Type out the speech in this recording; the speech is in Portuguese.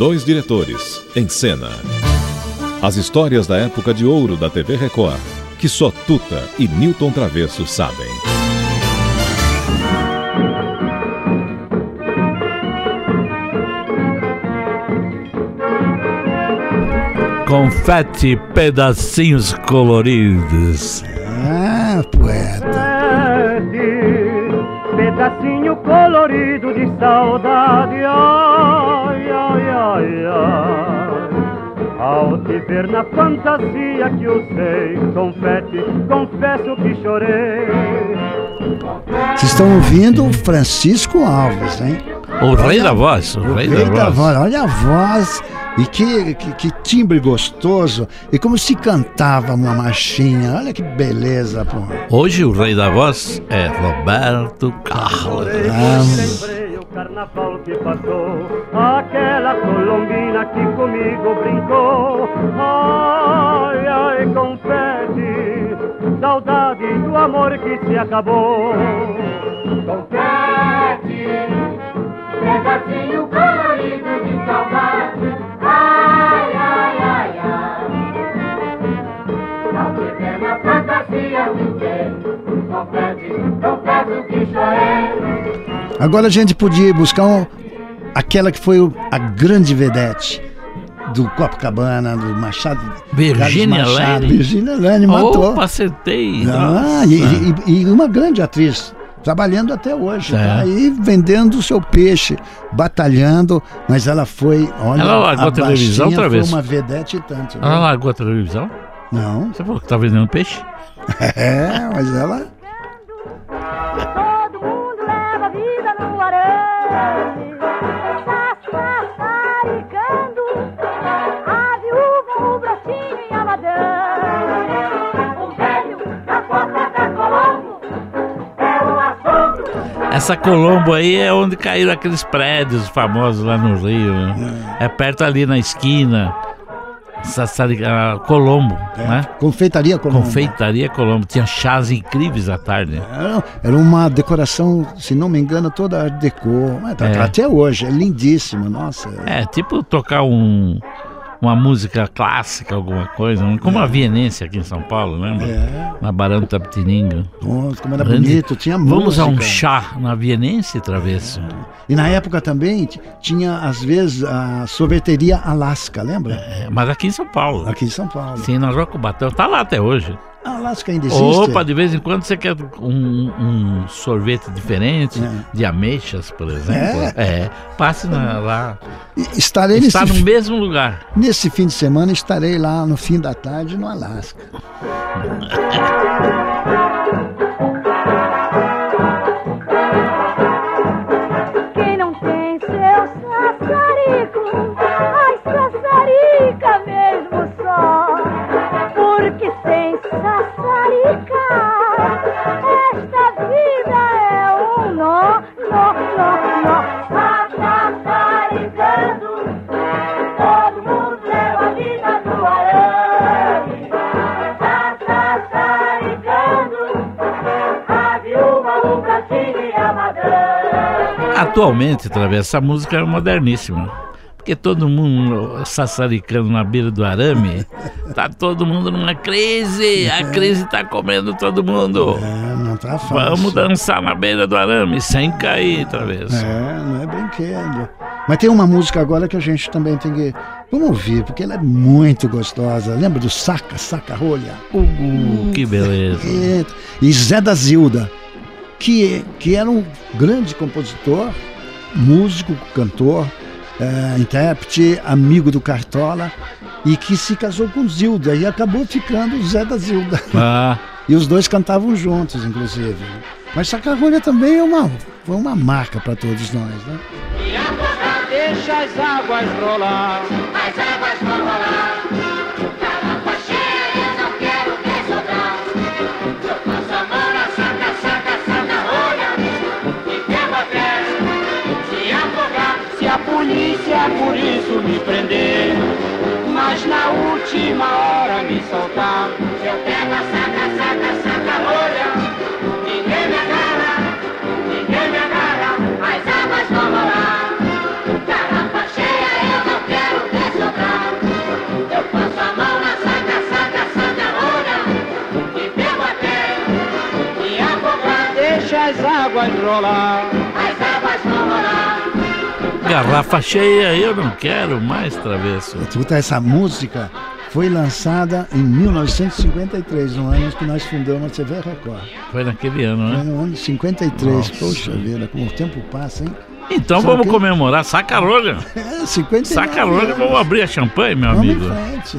Dois diretores, em cena. As histórias da época de ouro da TV Record, que só Tuta e Newton Travesso sabem. Confete, pedacinhos coloridos. Ah, poeta. pedacinho colorido de saudade. Ai. Ao te ver na fantasia que usei, confete, confesso que chorei. Vocês estão ouvindo o Francisco Alves, hein? O rei da voz. O, O rei, rei da, voz. Olha a voz. E que, que, que timbre gostoso. E como se cantava uma marchinha. Olha que beleza, pô. Hoje o rei da voz é Roberto Carlos. Carnaval que passou, aquela colombina que comigo brincou. Ai, ai, confete, saudade do amor que se acabou. Confete, pedacinho colorido de saudade. Agora a gente podia buscar um- aquela que foi o- a grande vedete do Copacabana, do Machado. Virgínia Carlos Machado. Lane. Virgínia Lane matou. Opa, acertei. Ah, e, e- e uma grande atriz, trabalhando até hoje, É. tá aí vendendo o seu peixe, batalhando, mas ela foi, olha, Ela largou a televisão baixinha outra vez? foi uma vedete e tanto. Ela viu? largou a televisão? Não, Você falou que tá vendendo peixe? é, mas ela... Essa Colombo aí é onde caíram aqueles prédios famosos lá no Rio. né? É perto ali na esquina. Ah, Colombo, né? Confeitaria Colombo. Confeitaria Colombo. Tinha chás incríveis à tarde. Era, era uma decoração, se não me engano, toda art deco. Mas tá, É. tá até hoje, é lindíssima, nossa. É, tipo tocar um, uma música clássica, alguma coisa. Como a Vienense aqui em São Paulo, lembra? É, Na Barão do Tapetininga. nossa, como era Grande- bonito, tinha Vamos música. a um chá na Vienense, Travesso? E na época também tinha, às vezes, a sorveteria Alaska, lembra? É, mas aqui em São Paulo. Aqui em São Paulo. Sim, na Rua Cubatão. Tá lá até hoje. A Alaska ainda existe? Opa, de vez em quando você quer um, um sorvete diferente, É. de ameixas, por exemplo. É. passe na- lá. Estarei Está nesse, no mesmo lugar. nesse fim de semana, estarei lá no fim da tarde no Alasca. Atualmente, Travesso, essa música é moderníssima. Porque todo mundo sassaricando na beira do arame, tá todo mundo numa crise. A crise tá comendo todo mundo. É, não tá fácil. Vamos dançar na beira do arame sem cair, Travesso. É, não é brinquedo. Mas tem uma música agora que a gente também tem que. Vamos ouvir, porque ela é muito gostosa. Lembra do Saca, Saca Rolha? Uh, que beleza. E Zé da Zilda, que, que era um grande compositor, músico, cantor, eh, intérprete, amigo do Cartola, e que se casou com Zilda e acabou ficando o Zé da Zilda. Ah, E os dois cantavam juntos, inclusive. Mas Saca-Rolha também é uma, foi uma marca para todos nós, né? Deixa as águas. As rolar. me prender, mas na última hora me soltar. Se eu pego a saca, saca, saca, rolha, ninguém me agarra, ninguém me agarra, as águas vão rolar. Garrafa cheia eu não quero ter sobrar. Eu passo a mão na saca, saca, saca, rolha, e bebo até, e a boca deixa as águas rolar. Garrafa cheia, eu não quero mais travesso. Escuta, essa música foi lançada em 1953, no ano que nós fundamos a TV Record. Foi naquele ano, Foi né? no ano de 53. Nossa. Poxa vida, como o tempo passa, hein? Então Só vamos que- comemorar. Saca a rolha. É, 59 Saca a rolha, anos. vamos abrir a champanhe, meu Vamos amigo. em frente.